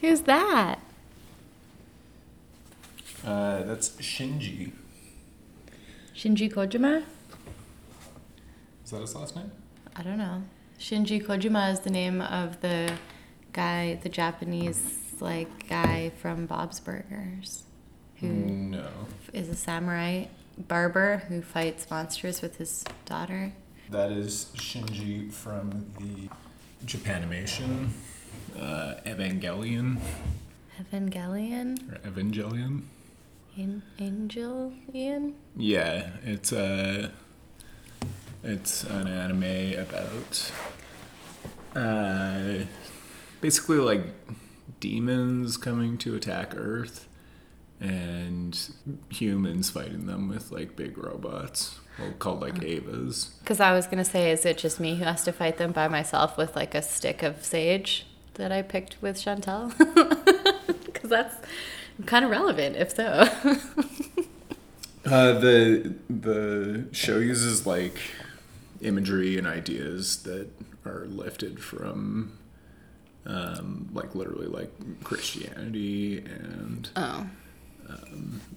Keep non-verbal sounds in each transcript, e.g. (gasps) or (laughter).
Who's that? Uh, that's Shinji. Shinji Kojima? Is that his last name? I don't know. Shinji Kojima is the name of the guy, the Japanese like guy from Bob's Burgers, who No. is a samurai barber who fights monsters with his daughter. That is Shinji from the Japanimation, uh, Evangelion, Evangelion? or Evangelion. An- Angelion? Yeah, it's a it's an anime about uh, basically like demons coming to attack Earth and humans fighting them with like big robots well, called like Evas. Because I was going to say, is it just me who has to fight them by myself with like a stick of sage that I picked with Chantel? Because (laughs) that's kind of relevant, if so. (laughs) Uh, the the show uses like imagery and ideas that are lifted from um, like literally like Christianity and oh.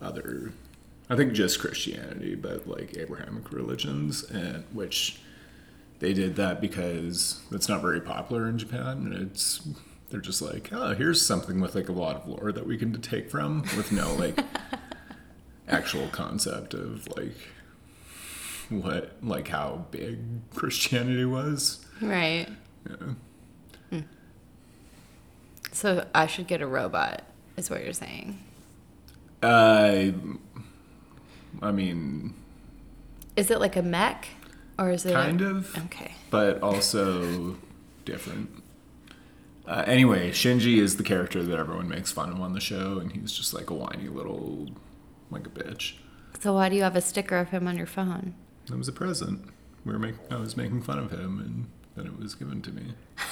other I think just Christianity, but like Abrahamic religions, and which they did that because it's not very popular in Japan. And it's they're just like, oh, here's something with like a lot of lore that we can take from with no like (laughs) actual concept of like what like how big Christianity was. Right. Yeah. So I should get a robot, is what you're saying. Uh, I mean, Is it like a mech? Or is it. kind of. Okay. but also different. Uh, anyway, Shinji is the character that everyone makes fun of on the show, and he's just like a whiny little, like a bitch. So why do you have a sticker of him on your phone? It was a present. We were make, I was making fun of him, and then it was given to me (laughs)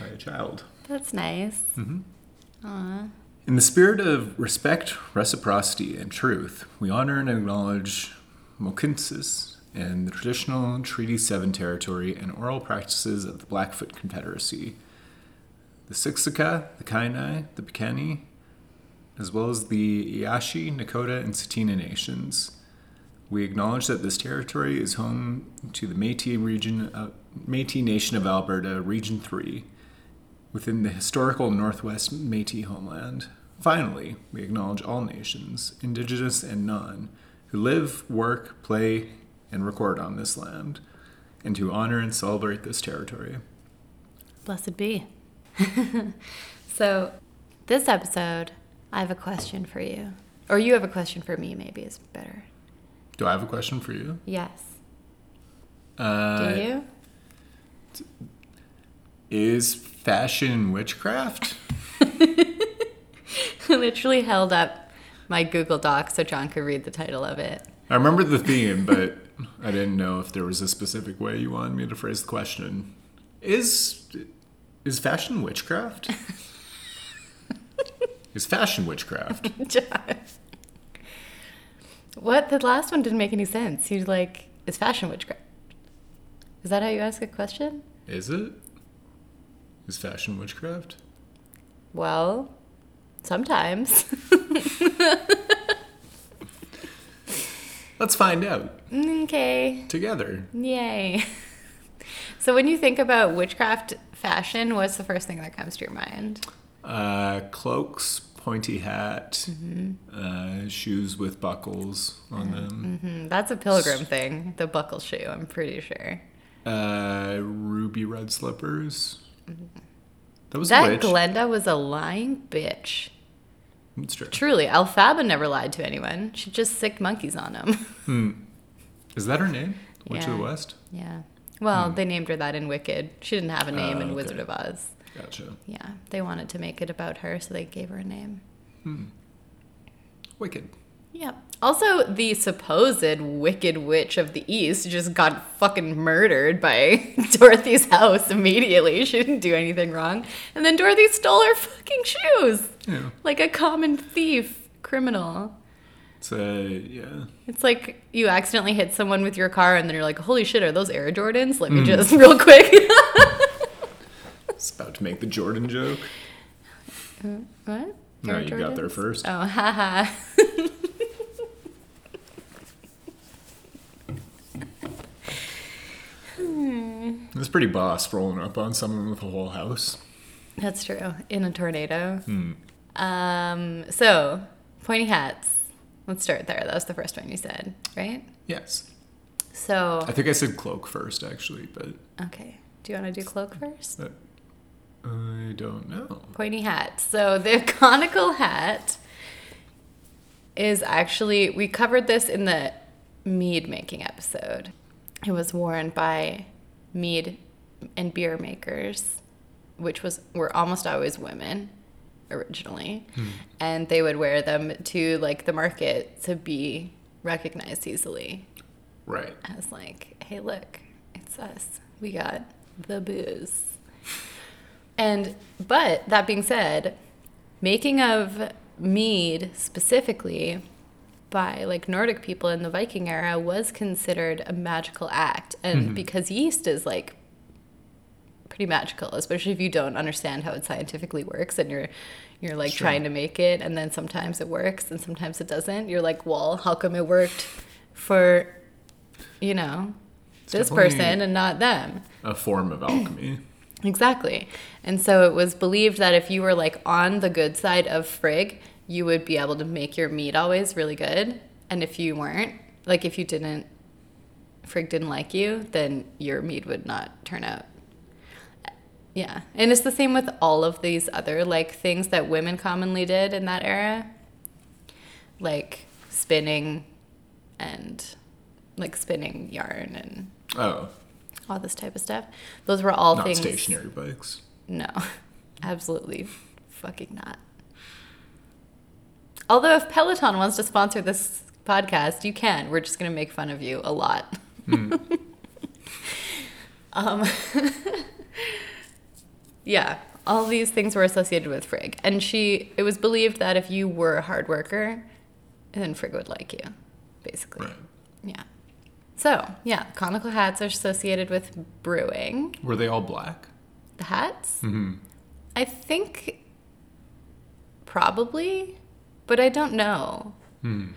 by a child. That's nice. Mm-hmm. Aw. In the spirit of respect, reciprocity, and truth, we honor and acknowledge Mohkinstsis and the traditional Treaty 7 territory and oral practices of the Blackfoot Confederacy, the Siksika, the Kainai, the Piikani, as well as the Îyâxe, Nakoda, and Tsuut'ina nations. We acknowledge that this territory is home to the Métis region, uh, Métis Nation of Alberta, Region 3, within the historical Northwest Métis homeland. Finally, we acknowledge all nations, indigenous and non, who live, work, play, and record on this land, and who honor and celebrate this territory. Blessed be. (laughs) so, this episode, I have a question for you. Or you have a question for me, maybe is better. Do I have a question for you? Yes. Uh, Do you? Is fashion witchcraft? (laughs) Literally held up my Google Doc so John could read the title of it. I remember the theme, but I didn't know if there was a specific way you wanted me to phrase the question. Is is fashion witchcraft? (laughs) is fashion witchcraft? John. What? The last one didn't make any sense. He's like, is fashion witchcraft? Is that how you ask a question? Is it? Is fashion witchcraft? Well, sometimes. (laughs) (laughs) Let's find out okay. together. Yay. (laughs) So when you think about witchcraft fashion, what's the first thing that comes to your mind? Uh, cloaks, pointy hat, uh, shoes with buckles on them, Hmm, that's a pilgrim thing, the buckle shoe, I'm pretty sure. uh, ruby red slippers. That was a That. Glenda was a lying bitch. It's true. Truly, Elphaba never lied to anyone. She just sicked monkeys on them. (laughs) Hmm. Is that her name? Witch of Yeah. the West? yeah. Well, hmm. they named her that in Wicked. She didn't have a name Oh, in okay. Wizard of Oz. Gotcha. Yeah, they wanted to make it about her, so they gave her a name. Hmm. Wicked. Yeah. Also, the supposed Wicked Witch of the East just got fucking murdered by (laughs) Dorothy's house immediately. She didn't do anything wrong. And then Dorothy stole her fucking shoes. Yeah. Like a common thief criminal. It's a, yeah. It's like you accidentally hit someone with your car and then you're like, holy shit, are those Air Jordans? Let me mm. just, (laughs) real quick. (laughs) was about to make the Jordan joke. Uh, what? No, Air you got there first. Oh, haha. It's pretty boss rolling up on someone with a whole house. That's true. In a tornado. Hmm. Um, so, pointy hats. Let's start there. That was the first one you said, right? Yes. So, I think I said cloak first, actually, but, okay. Do you want to do cloak first? I don't know. Pointy hat. So, the (laughs) conical hat is actually, we covered this in the mead making episode. It was worn by mead and beer makers, which was were almost always women originally, hmm. and they would wear them to like the market to be recognized easily Right. as like, hey, look, it's us. We got the booze. And but that being said, making of mead specifically by like Nordic people in the Viking era was considered a magical act. And mm-hmm. because yeast is like pretty magical, especially if you don't understand how it scientifically works and you're you're like Sure. trying to make it and then sometimes it works and sometimes it doesn't. You're like, well, how come it worked for you know, this person and not them? A form of alchemy. Exactly. And so it was believed that if you were like on the good side of Frigg, you would be able to make your meat always really good. And if you weren't, like if you didn't, Frigg didn't like you, then your meat would not turn out. Yeah. And it's the same with all of these other like things that women commonly did in that era. Like spinning and like spinning yarn and Oh, all this type of stuff. Those were all not things. stationary bikes. No, (laughs) absolutely fucking not. Although, if Peloton wants to sponsor this podcast, you can. We're just going to make fun of you a lot. (laughs) um, (laughs) yeah, all these things were associated with Frigg. And she, it was believed that if you were a hard worker, then Frigg would like you, basically. Right. Yeah. So, yeah, conical hats are associated with brewing. Were they all black? The hats? Mm-hmm. I think probably, but I don't know Hmm.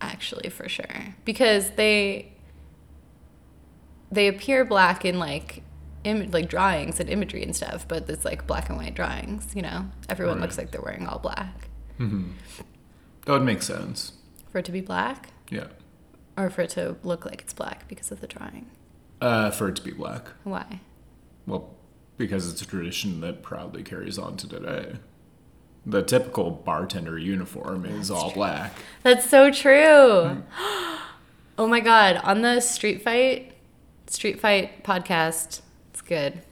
actually for sure because they they appear black in like Im- like drawings and imagery and stuff, but it's like black and white drawings. You know, everyone looks like they're wearing all black. Mm-hmm. That would make sense. For it to be black, Yeah. or for it to look like it's black because of the drawing. Uh, for it to be black. Why? Well, because it's a tradition that proudly carries on to today. The typical bartender uniform is all black. That's so true. (gasps) oh my god, on the Street Fight Street Fight podcast, it's good.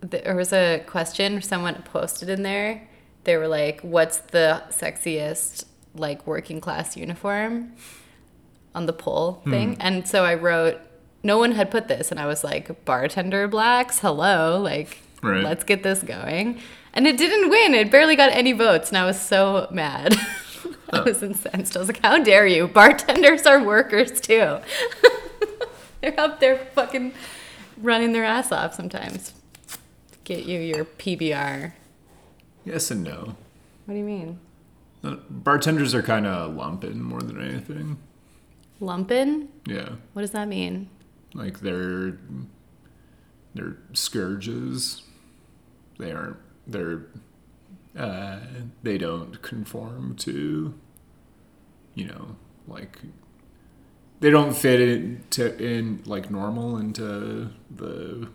There was a question someone posted in there. They were like, "What's the sexiest like working class uniform?" on the poll hmm. thing. And so I wrote no one had put this and I was like, "Bartender blacks, hello, like Right. let's get this going." And it didn't win. It barely got any votes and I was so mad. (laughs) I was incensed. I was like, how dare you? Bartenders are workers too. (laughs) They're up there fucking running their ass off sometimes. Get you your PBR. Yes and no. What do you mean? Uh, Bartenders are kind of lumpen more than anything. Lumpen? Yeah. What does that mean? Like they're they're scourges. They aren't. They're. Uh, they don't conform to. You know, like. They don't fit into in like normal into the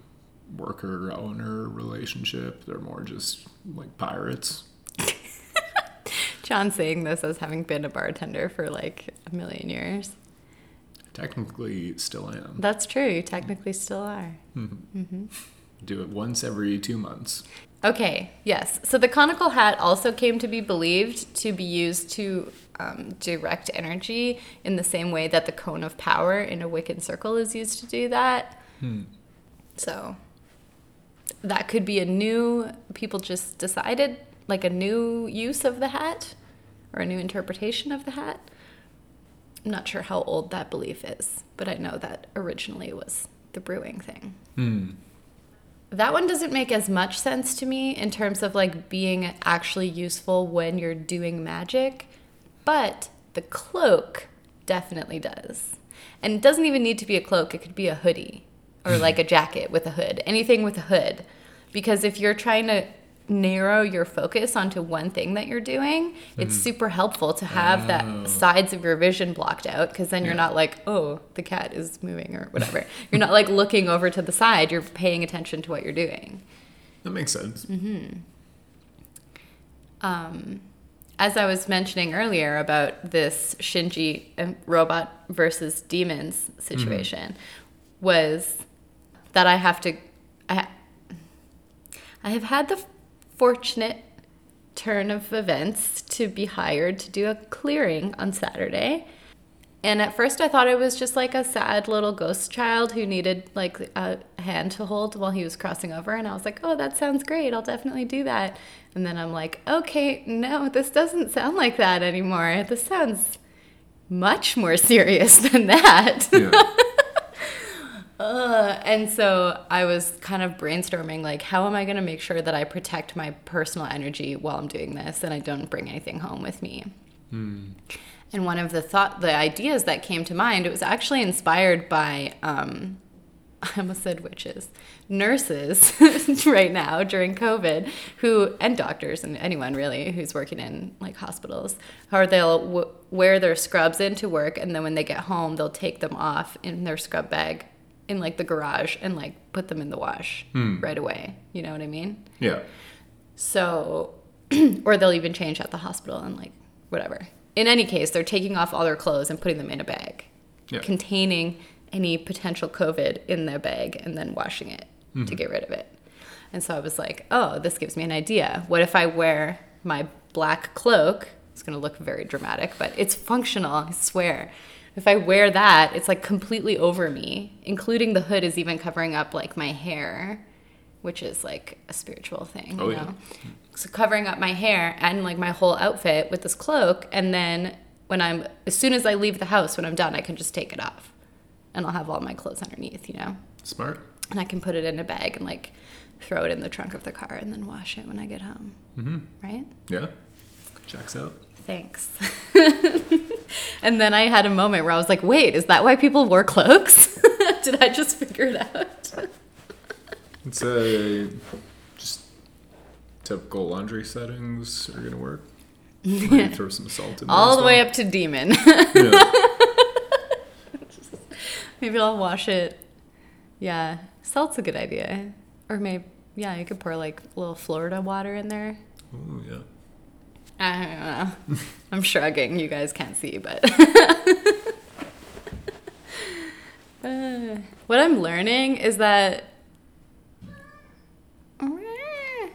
worker owner relationship. They're more just like pirates. (laughs) John saying this as having been a bartender for like a million years. Technically, still am. That's true. You technically still are. Do it once every two months. Okay, yes. So the conical hat also came to be believed to be used to um, direct energy in the same way that the cone of power in a Wiccan circle is used to do that. So that could be a new, people just decided, like a new use of the hat or a new interpretation of the hat. I'm not sure how old that belief is, but I know that originally it was the brewing thing. Hmm. That one doesn't make as much sense to me in terms of like being actually useful when you're doing magic, but the cloak definitely does. And it doesn't even need to be a cloak, it could be a hoodie or like a jacket with a hood, anything with a hood. Because if you're trying to narrow your focus onto one thing that you're doing, it's super helpful to have Oh. that sides of your vision blocked out because then you're Yeah. not like, oh, the cat is moving or whatever. you're not like looking over to the side, you're paying attention to what you're doing. That makes sense. um, as I was mentioning earlier about this Shinji uh, robot versus demons situation, was that I have to, I, I have had the fortunate turn of events to be hired to do a clearing on Saturday. And at first, I thought it was just like a sad little ghost child who needed like a hand to hold while he was crossing over. And I was like, oh, that sounds great. I'll definitely do that. And then I'm like, okay, no, this doesn't sound like that anymore. This sounds much more serious (laughs) than that. Yeah. Uh, and so I was kind of brainstorming, like, how am I going to make sure that I protect my personal energy while I'm doing this and I don't bring anything home with me? And one of the thought, the ideas that came to mind, it was actually inspired by, um, (laughs) I almost said witches, nurses (laughs) right now during COVID, who and doctors and anyone really who's working in like hospitals, how they'll w- wear their scrubs into work and then when they get home, they'll take them off in their scrub bag in like the garage and like put them in the wash hmm. right away. You know what I mean? yeah. So, (clears throat) or they'll even change at the hospital and like whatever. In any case, they're taking off all their clothes and putting them in a bag Yeah. containing any potential COVID in their bag and then washing it to mm-hmm. get rid of it. And so I was like, oh, this gives me an idea. What if I wear my black cloak? It's going to look very dramatic, but it's functional, I swear. If I wear that, it's like completely over me, including the hood is even covering up like my hair, which is like a spiritual thing, you Oh, know? yeah. So covering up my hair and like my whole outfit with this cloak, and then when I'm as soon as I leave the house, when I'm done, I can just take it off, and I'll have all my clothes underneath, you know, Smart. and I can put it in a bag and like throw it in the trunk of the car and then wash it when I get home. Mm-hmm. Right? Yeah. Checks out. Thanks. (laughs) and then I had a moment where I was like, wait, is that why people wore cloaks? (laughs) Did I just figure it out? It's a just typical laundry settings are gonna work. Throw some salt in there all the way up to demon. Yeah. (laughs) Maybe I'll wash it. Yeah, salt's a good idea. Or maybe, yeah, you could pour like a little Florida water in there. Ooh, yeah. I don't know. (laughs) I'm shrugging. You guys can't see, but. (laughs) Uh, what I'm learning is that. (laughs) I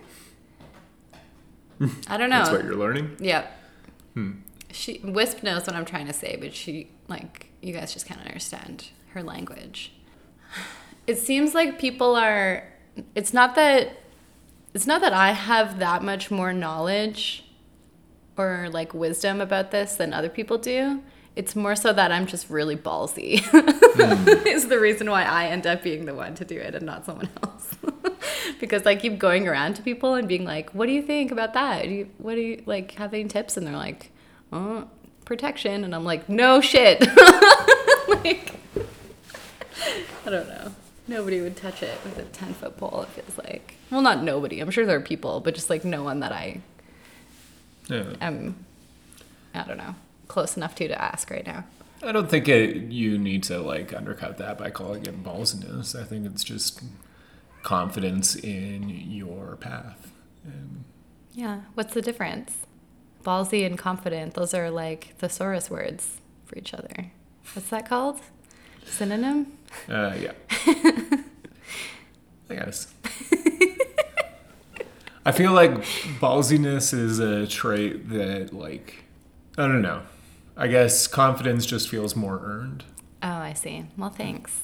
don't know. That's what you're learning. Yep. Hmm. She Wisp knows what I'm trying to say, but she like you guys just can't understand her language. It seems like people are it's not that it's not that I have that much more knowledge or like wisdom about this than other people do. It's more so that I'm just really ballsy. Hmm. (laughs) is the reason why I end up being the one to do it and not someone else. (laughs) because I keep going around to people and being like, "What do you think about that? Do you, what do you like? Have any tips?" And they're like, "Oh, protection," and I'm like, "No shit." (laughs) like, I don't know. Nobody would touch it with a ten foot pole. It feels like. Well, not nobody. I'm sure there are people, but just like no one that I Yeah. am. I don't know. Close enough to to ask right now. I don't think it, you need to like undercut that by calling it ballsiness. I think it's just confidence in your path. And Yeah. What's the difference? Ballsy and confident. Those are like thesaurus words for each other. What's that called? Synonym? uh, yeah. (laughs) I guess. (laughs) I feel like ballsiness is a trait that, like, I don't know. I guess confidence just feels more earned. Oh, I see. Well, thanks.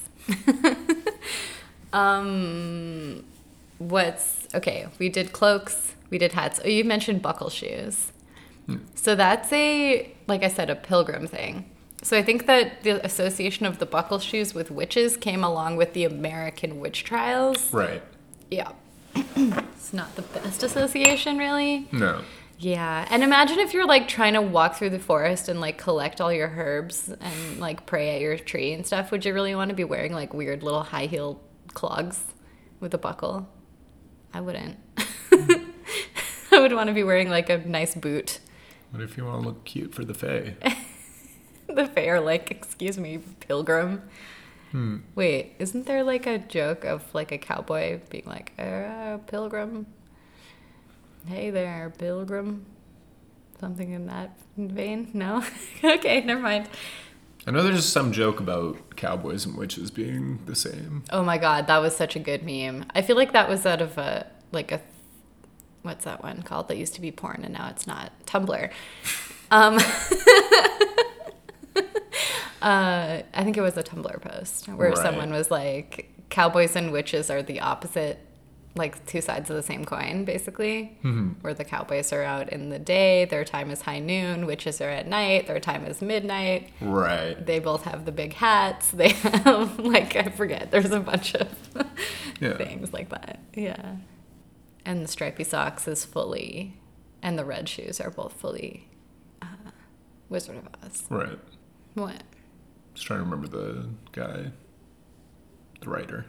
(laughs) um, what's okay? We did cloaks. We did hats. Oh, you mentioned buckle shoes. So that's a, like I said, a pilgrim thing. So I think that the association of the buckle shoes with witches came along with the American witch trials. Right. Yeah. It's not the best association, really. No. Yeah, and imagine if you're like trying to walk through the forest and like collect all your herbs and like pray at your tree and stuff. Would you really want to be wearing like weird little high heel clogs with a buckle? I wouldn't. (laughs) I would want to be wearing like a nice boot. What if you want to look cute for the Fae? (laughs) the fair, like, excuse me, pilgrim. Hmm. Wait, isn't there like a joke of like a cowboy being like, uh, pilgrim? Hey there, pilgrim. Something in that vein? No? (laughs) okay, never mind. I know there's some joke about cowboys and witches being the same. Oh my god, that was such a good meme. I feel like that was out of a, like a, what's that one called that used to be porn and now it's not? Tumblr. Um, (laughs) uh, I think it was a Tumblr post where Right. someone was like, cowboys and witches are the opposite, like two sides of the same coin, basically. Where the cowboys are out in the day, their time is high noon, witches are at night, their time is midnight. Right. They both have the big hats. (laughs) They have, like, I forget, there's a bunch of Yeah. (laughs) things like that. Yeah. And the stripy socks is fully, and the red shoes are both fully uh, Wizard of Oz. Right. What? Just trying to remember the guy, the writer.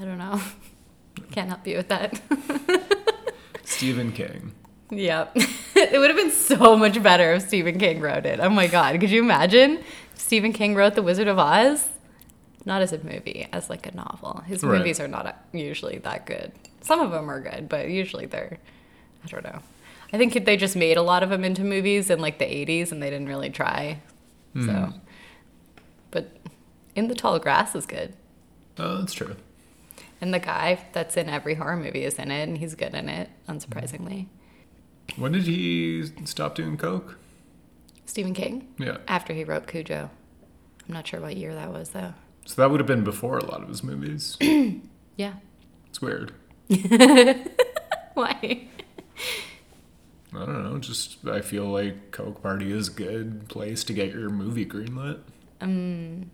I don't know. (laughs) Can't help you with that. (laughs) Stephen King. yep. (laughs) it would have been so much better if Stephen King wrote it. Oh my God. Could you imagine if Stephen King wrote The Wizard of Oz? Not as a movie, as like a novel. His Right. movies are not usually that good. Some of them are good, but usually they're, I don't know. I think they just made a lot of them into movies in like the 80s and they didn't really try. So, hmm. But In the Tall Grass is good. Oh, that's true. And the guy that's in every horror movie is in it, and he's good in it, unsurprisingly. When did he stop doing coke? Stephen King, Yeah. after he wrote Cujo. I'm not sure what year that was, though. So that would have been before a lot of his movies. (clears throat) Yeah. It's weird. (laughs) Why? I don't know. Just I feel like Coke Party is a good place to get your movie greenlit. Um,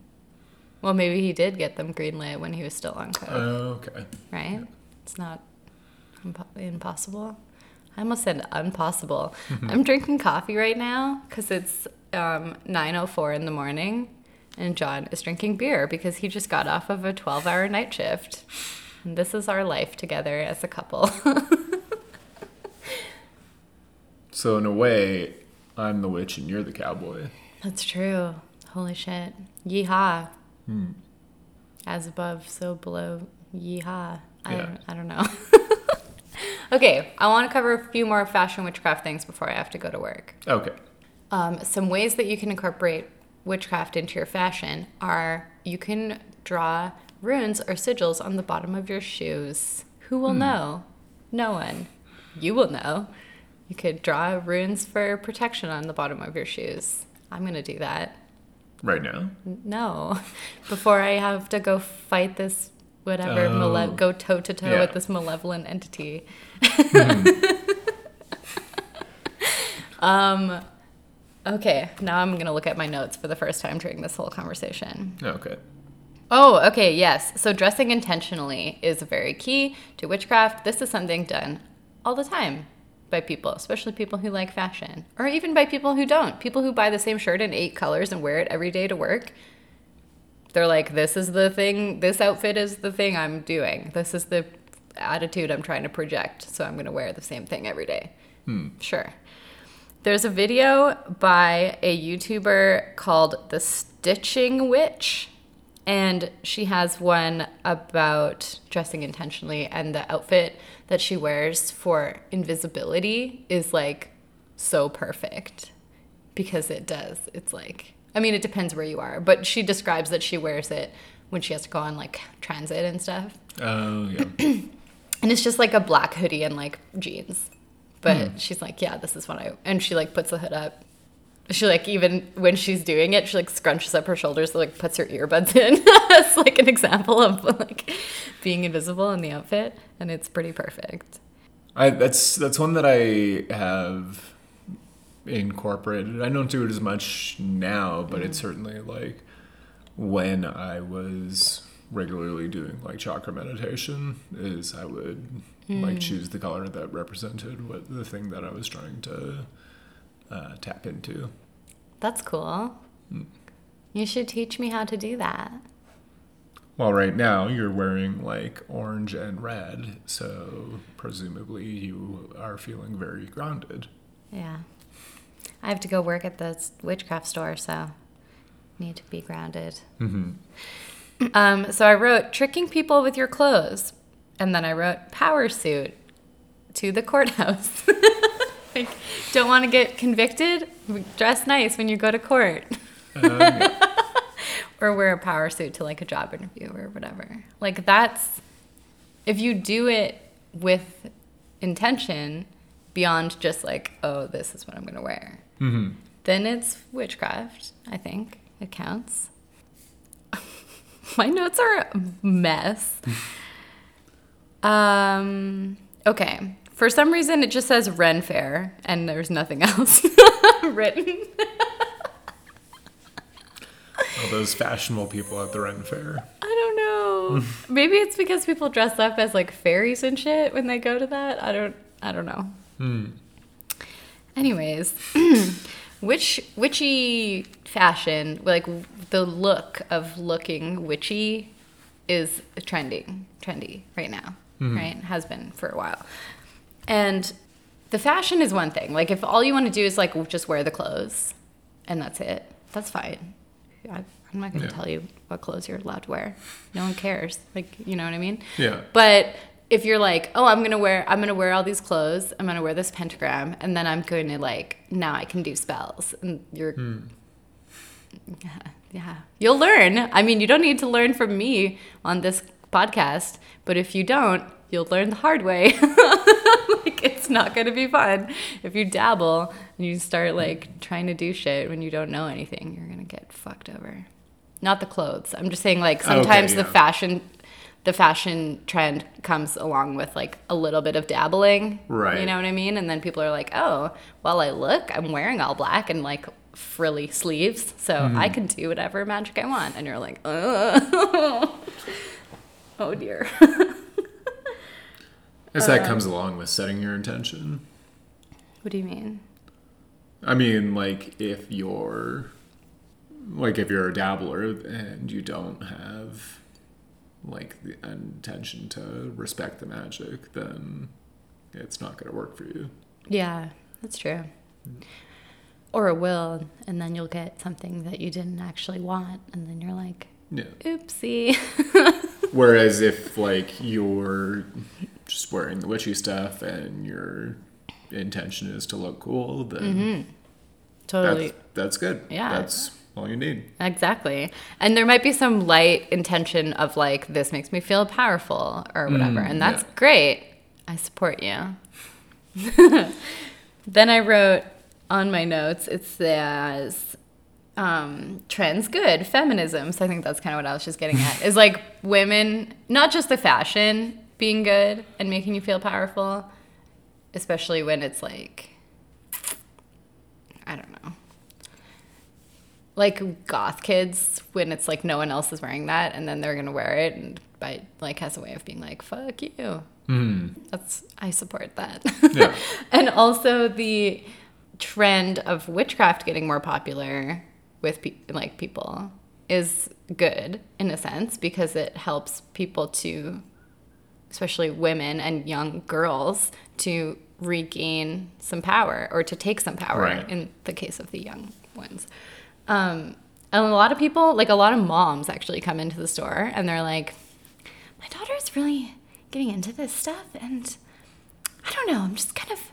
well, maybe he did get them greenlit when he was still on Coke, Oh, okay. right? It's not impo- impossible. I almost said impossible. (laughs) I'm drinking coffee right now because it's um, 9.04 in the morning, and John is drinking beer because he just got off of a 12-hour night shift. And this is our life together as a couple. (laughs) So in a way, I'm the witch and you're the cowboy. That's true. Holy shit. Yeehaw. Hmm. As above, so below. Yeehaw. I, Yeah. don't, I don't know. (laughs) okay, I want to cover a few more fashion witchcraft things before I have to go to work. Okay. Um, some ways that you can incorporate witchcraft into your fashion are you can draw runes or sigils on the bottom of your shoes. Who will know? No one. You will know. You could draw runes for protection on the bottom of your shoes. I'm going to do that. Right now. No. (laughs) Before I have to go fight this whatever, male- Oh. go toe to toe Yeah. with this malevolent entity. (laughs) um okay, now I'm going to look at my notes for the first time during this whole conversation. Okay. Oh, okay, yes. So dressing intentionally is very key to witchcraft. This is something done all the time by people, especially people who like fashion, or even by people who don't. People who buy the same shirt in eight colors and wear it every day to work. They're like, this is the thing, this outfit is the thing I'm doing. This is the attitude I'm trying to project. So I'm going to wear the same thing every day. Hmm. Sure. There's a video by a YouTuber called The Stitching Witch, and she has one about dressing intentionally, and the outfit that she wears for invisibility is like so perfect because it does. It's like, I mean, it depends where you are, but she describes that she wears it when she has to go on like transit and stuff. Oh yeah. (clears throat) And it's just like a black hoodie and like jeans. But hmm. she's like, yeah, this is what I, and she like puts the hood up. She like, even when she's doing it, she like scrunches up her shoulders, like puts her earbuds in. (laughs) It's like an example of like being invisible in the outfit. And it's pretty perfect. I that's that's one that I have incorporated. I don't do it as much now, but it's mm. certainly like when I was regularly doing like chakra meditation, is I would like mm. choose the color that represented what the thing that I was trying to uh, tap into. That's cool. You should teach me how to do that. Well, right now you're wearing like orange and red, so presumably you are feeling very grounded. Yeah. I have to go work at the witchcraft store, so need to be grounded. (clears throat) Um, so I wrote tricking people with your clothes, and then I wrote power suit to the courthouse. (laughs) like, (laughs) don't want to get convicted? Dress nice when you go to court. (laughs) or wear a power suit to like a job interview or whatever. Like that's if you do it with intention beyond just like, oh, this is what I'm gonna wear. Mm-hmm. Then it's witchcraft. I think it counts. (laughs) My notes are a mess. um. Okay. For some reason, it just says Ren Fair, and there's nothing (laughs) else written. All those fashionable people at the Ren Fair. I don't know. (laughs) Maybe it's because people dress up as like fairies and shit when they go to that. I don't. I don't know. Hmm. Anyways, (clears throat) witch witchy fashion, like the look of looking witchy, is trending, trendy right now. Right, has been for a while, and the fashion is one thing. Like if all you want to do is like just wear the clothes, and that's it, that's fine. I, I'm not going to Yeah. tell you what clothes you're allowed to wear. No one cares. Like you know what I mean? Yeah. But if you're like, oh, I'm gonna wear, I'm gonna wear all these clothes, I'm gonna wear this pentagram, and then I'm going to like, now I can do spells, and you're, yeah, hmm. (laughs) yeah, you'll learn. I mean, you don't need to learn from me on this podcast, but if you don't, you'll learn the hard way. (laughs) it's not gonna be fun if you dabble and you start like trying to do shit when you don't know anything. You're gonna get fucked over. Not the clothes. I'm just saying like Okay, sometimes the fashion the fashion trend comes along with like a little bit of dabbling. Right. You know what I mean? And then people are like, oh, well, I look, I'm wearing all black and like frilly sleeves, so Mm-hmm. I can do whatever magic I want. And you're like, oh, (laughs) oh dear. (laughs) As that comes um, along with setting your intention. what do you mean? I mean, like if you're like if you're a dabbler and you don't have like the intention to respect the magic, then it's not going to work for you. Yeah, that's true. Or it will, and then you'll get something that you didn't actually want, and then you're like, Yeah. oopsie. (laughs) Whereas if like you're just wearing the witchy stuff and your intention is to look cool, then totally. that's that's good. Yeah. That's all you need. Exactly. And there might be some light intention of like, this makes me feel powerful or whatever. and that's yeah. great. I support you. (laughs) then I wrote on my notes, it says, um, trends good, feminism. So I think that's kind of what I was just getting at. Is like women, not just the fashion being good and making you feel powerful, especially when it's like, I don't know. Like goth kids when it's like no one else is wearing that and then they're gonna wear it and by like has a way of being like fuck you. Mm-hmm. That's i support that. Yeah. (laughs) and also the trend of witchcraft getting more popular with pe- like people is good in a sense because it helps people to especially women and young girls to regain some power or to take some power Right. in the case of the young ones. Um, and a lot of people, like a lot of moms, actually come into the store and they're like, "My daughter's really getting into this stuff, and I don't know. I'm just kind of."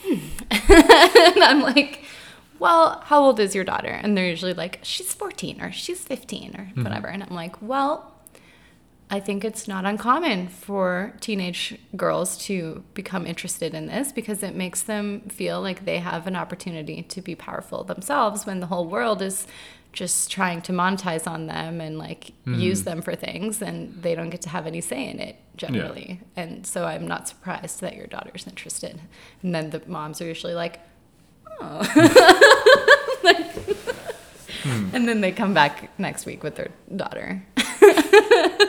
Hmm. (laughs) and I'm like, "Well, how old is your daughter?" And they're usually like, "She's 14 or she's 15 or whatever." And I'm like, "Well." I think it's not uncommon for teenage girls to become interested in this because it makes them feel like they have an opportunity to be powerful themselves when the whole world is just trying to monetize on them and like mm-hmm. use them for things and they don't get to have any say in it generally. And so I'm not surprised that your daughter's interested. And then the moms are usually like, oh. (laughs) Hmm. and then they come back next week with their daughter. (laughs)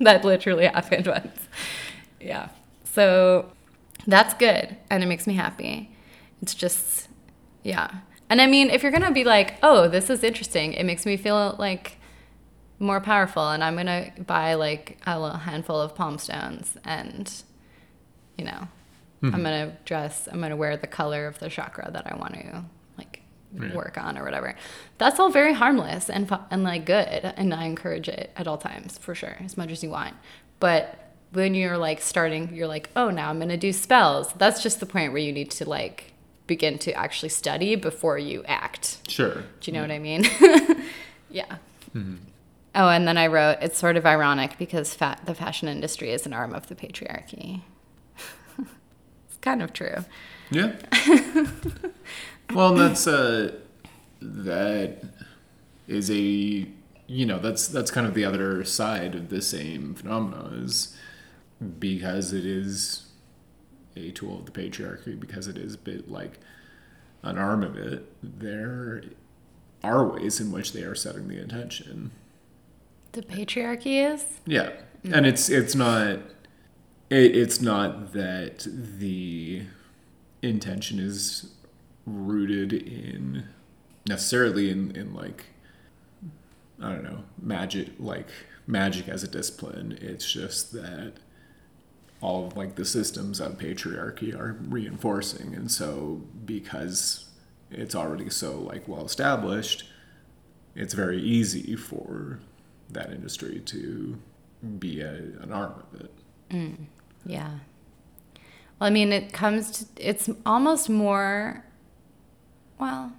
(laughs) that literally happened once. Yeah. So that's good. And it makes me happy. It's just, yeah. And I mean, if you're going to be like, oh, this is interesting, it makes me feel like more powerful. And I'm going to buy like a little handful of palm stones and, you know, I'm mm-hmm. going to dress, I'm going to wear the color of the chakra that I want to Right. work on or whatever. That's all very harmless and and like good, and I encourage it at all times for sure, as much as you want. But when you're like starting, you're like, oh, now I'm gonna do spells. That's just the point where you need to like begin to actually study before you act. Sure. Do you know what I mean? (laughs) yeah. Mm-hmm. Oh, and then I wrote, it's sort of ironic because fa- the fashion industry is an arm of the patriarchy. (laughs) it's kind of true. Yeah. (laughs) well, that's uh, that is a you know that's that's kind of the other side of the same phenomena is because it is a tool of the patriarchy because it is a bit like an arm of it. There are ways in which they are setting the intention. The patriarchy is? Yeah, and it's it's not it, it's not that the intention is rooted in necessarily in in like I don't know magic like magic as a discipline. It's just that all of like the systems of patriarchy are reinforcing, and so because it's already so like well established, it's very easy for that industry to be a, an arm of it. Mm, yeah. Well, I mean, it comes to, it's almost more, well,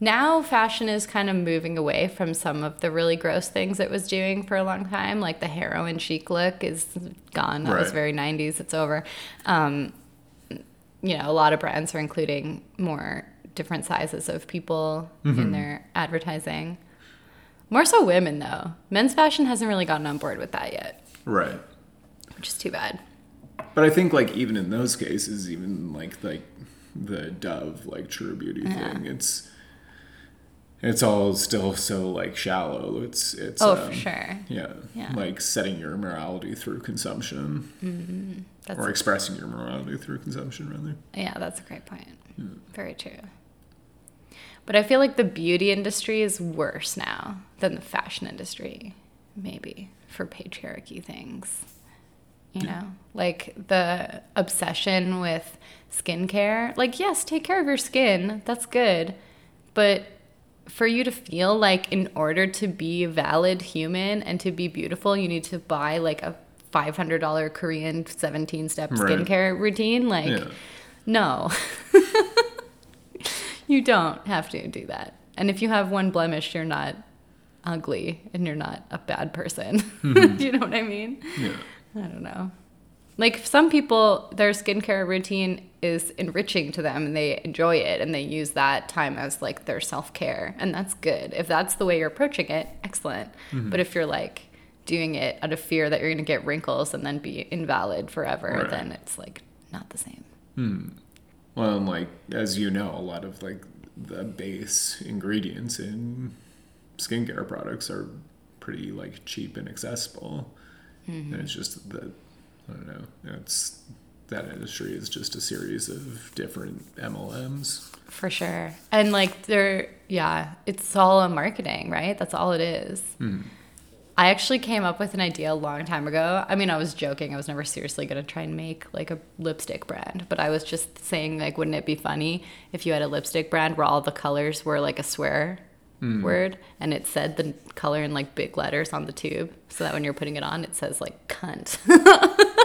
now fashion is kind of moving away from some of the really gross things it was doing for a long time. Like the heroin chic look is gone. That was very 90s. It's over. Um, you know, a lot of brands are including more different sizes of people in their advertising. More so women, though. Men's fashion hasn't really gotten on board with that yet, Right. which is too bad. But I think like even in those cases, even like like the Dove like True Beauty thing, it's it's all still so like shallow. It's it's Oh, um, for sure. Yeah, Yeah. like setting your morality through consumption, That's or expressing your morality through consumption, rather. Yeah, that's a great point. Very true. But I feel like the beauty industry is worse now than the fashion industry, maybe, for patriarchy things. You know, like the obsession with skincare. Like, yes, take care of your skin. That's good. But for you to feel like in order to be a valid human and to be beautiful, you need to buy like a $500 Korean 17 step Right. skincare routine. Like, Yeah. no. (laughs) you don't have to do that. And if you have one blemish, you're not ugly and you're not a bad person. do (laughs) mm-hmm. you know what I mean? Yeah. I don't know. Like some people, their skincare routine is enriching to them and they enjoy it and they use that time as like their self care. And that's good. If that's the way you're approaching it, excellent. But if you're like doing it out of fear that you're going to get wrinkles and then be invalid forever, Right. then it's like not the same. Hmm. Well, and like as you know, a lot of like the base ingredients in skincare products are pretty like cheap and accessible, Mm-hmm. and it's just that I don't know. It's that industry is just a series of different MLMs. For sure. And like they're yeah, it's all a marketing, right? That's all it is. Hmm. I actually came up with an idea a long time ago. I mean, I was joking. I was never seriously going to try and make like a lipstick brand, but I was just saying like wouldn't it be funny if you had a lipstick brand where all the colors were like a swear Mm. word and it said the color in like big letters on the tube so that when you're putting it on it says like cunt. (laughs)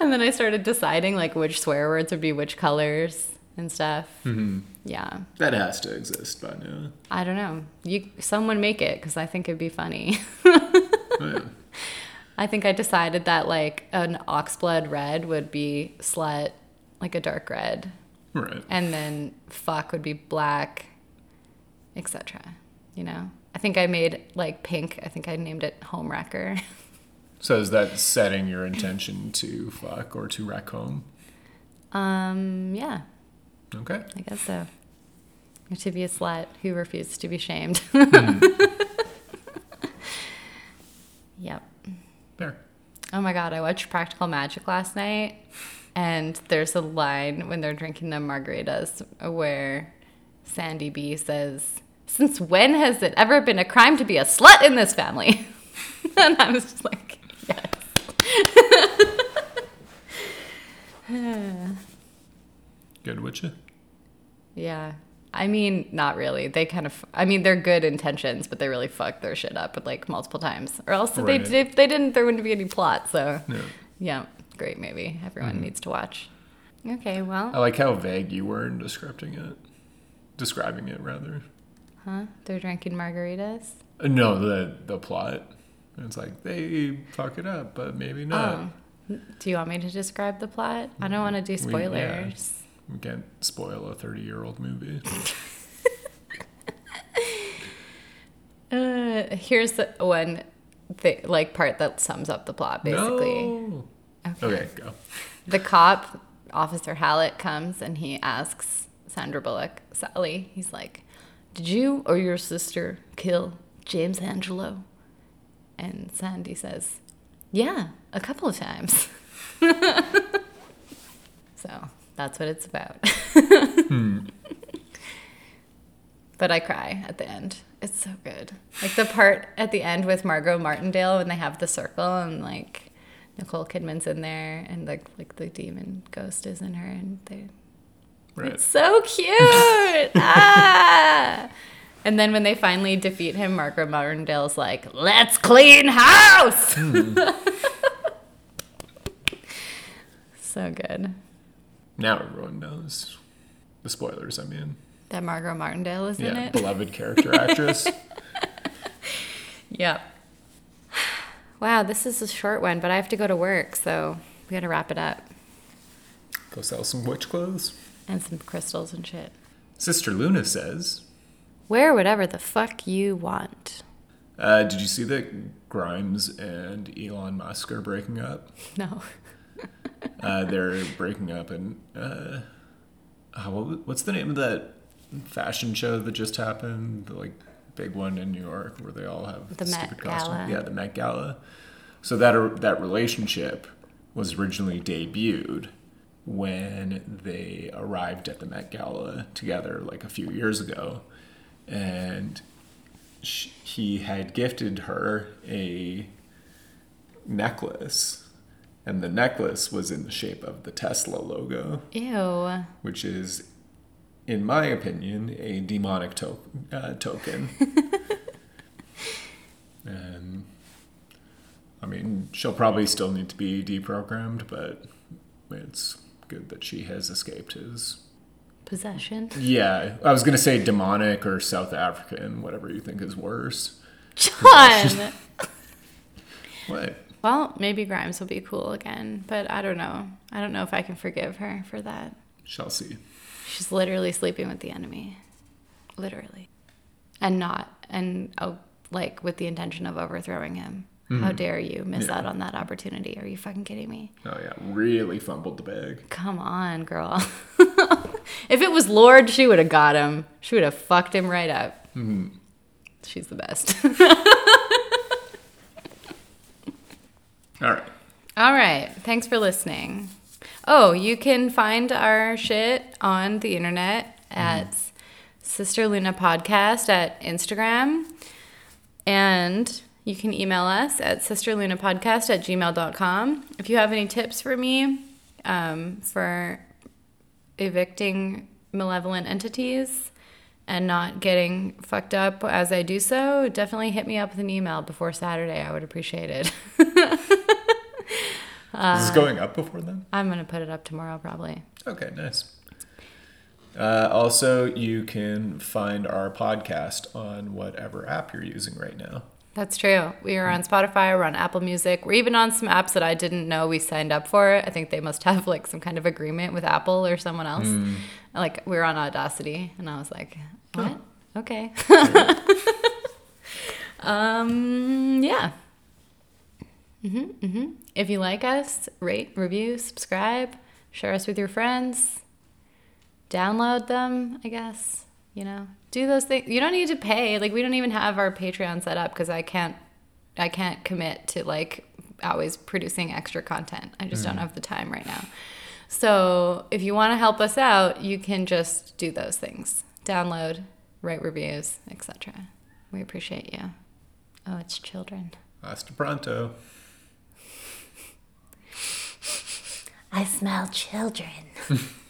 and then I started deciding like which swear words would be which colors and stuff. Mm-hmm. Yeah. That has to exist by now. I don't know. You someone make it because I think it'd be funny. (laughs) Oh, yeah. I think I decided that like an oxblood red would be slut, like a dark red, Right. and then fuck would be black, etc. You know. I think I made like pink. I think I named it homewrecker. (laughs) So is that setting your intention to fuck or to wreck home? um. Yeah. Okay. I guess so. Or to be a slut who refuses to be shamed. (laughs) Yep, fair. Oh my god, I watched Practical Magic last night, and there's a line when they're drinking the margaritas where Sandy B says, Since when has it ever been a crime to be a slut in this family? (laughs) and I was just like, Yes. (laughs) Good with you? yeah. I mean, not really. They kind of, I mean, they're good intentions, but they really fuck their shit up like multiple times. Or else if they, Right. if they didn't, there wouldn't be any plot. So, No. yeah, great movie. Everyone Mm-hmm. needs to watch. Okay, well, I like how vague you were in describing it. Describing it, rather. huh? They're drinking margaritas. Uh, No, the the plot. It's like they fuck it up, but maybe not. Oh. Do you want me to describe the plot? I don't want to do We- yeah. spoilers. We can't spoil a 30 year old movie. (laughs) (laughs) Uh, here's the one, thi- like part that sums up the plot, basically. No. Okay. Okay, go. The cop, Officer Hallett, comes and he asks Sandra Bullock, Sally, he's like, Did you or your sister kill James Angelo? And Sandy says, Yeah, a couple of times. (laughs) so that's what it's about. Hmm. (laughs) But I cry at the end. It's so good. Like the part at the end with Margot Martindale when they have the circle and like Nicole Kidman's in there and like like the demon ghost is in her and they Right. it's so cute. (laughs) ah! And then when they finally defeat him, Margot Martindale's like, "Let's clean house." (laughs) so good. Now everyone knows. The spoilers, I mean. That Margot Martindale is in Yeah, it. beloved character actress. (laughs) Yep. Wow, this is a short one, but I have to go to work, so we gotta wrap it up. Go sell some witch clothes. And some crystals and shit. Sister Luna says, Wear whatever the fuck you want. uh, Did you see that Grimes and Elon Musk are breaking up? (laughs) No. (laughs) Uh, they're breaking up, and uh, uh, what's the name of that fashion show that just happened? The like big one in New York where they all have The Met Gala. Yeah, the Met Gala. So that that relationship was originally debuted when they arrived at the Met Gala together, like a few years ago, and sh he had gifted her a necklace, and the necklace was in the shape of the Tesla logo, Ew. which is, in my opinion, a demonic to- uh, token. (laughs) and I mean, she'll probably still need to be deprogrammed, but it's good that she has escaped his. Possession. Yeah, I was gonna say demonic or South African, whatever you think is worse. John! (laughs) What? well, maybe Grimes will be cool again, but I don't know. I don't know if I can forgive her for that. Shall see. She's literally sleeping with the enemy. Literally. And not, and oh, like with the intention of overthrowing him. How mm-hmm. dare you miss Yeah. out on that opportunity? Are you fucking kidding me? Oh yeah, really fumbled the bag. Come on, girl. (laughs) if it was Lorde, she would have got him. She would have fucked him right up. Mm-hmm. She's the best. (laughs) All right. All right. Thanks for listening. Oh, you can find our shit on the internet mm-hmm. at Sister Luna Podcast at Instagram. And you can email us at sisterlunapodcast at gmail.com. If you have any tips for me um, for evicting malevolent entities and not getting fucked up as I do so, definitely hit me up with an email before Saturday. I would appreciate it. (laughs) Is this going up before then? I'm going to put it up tomorrow, probably. Okay, nice. Uh, also, you can find our podcast on whatever app you're using right now. That's true. We are on Spotify, we're on Apple Music, we're even on some apps that I didn't know we signed up for. I think they must have like some kind of agreement with Apple or someone else. Like we are on Audacity, and I was like, what? Okay. (laughs) um, yeah. hmm hmm If you like us, rate, review, subscribe, share us with your friends, download them, I guess. You know, do those things. You don't need to pay. Like we don't even have our Patreon set up because I can't, I can't commit to like always producing extra content. I just don't Mm. have the time right now. So if you want to help us out, you can just do those things: download, write reviews, etc. We appreciate you. Oh, it's children. Hasta pronto. I smell children. (laughs)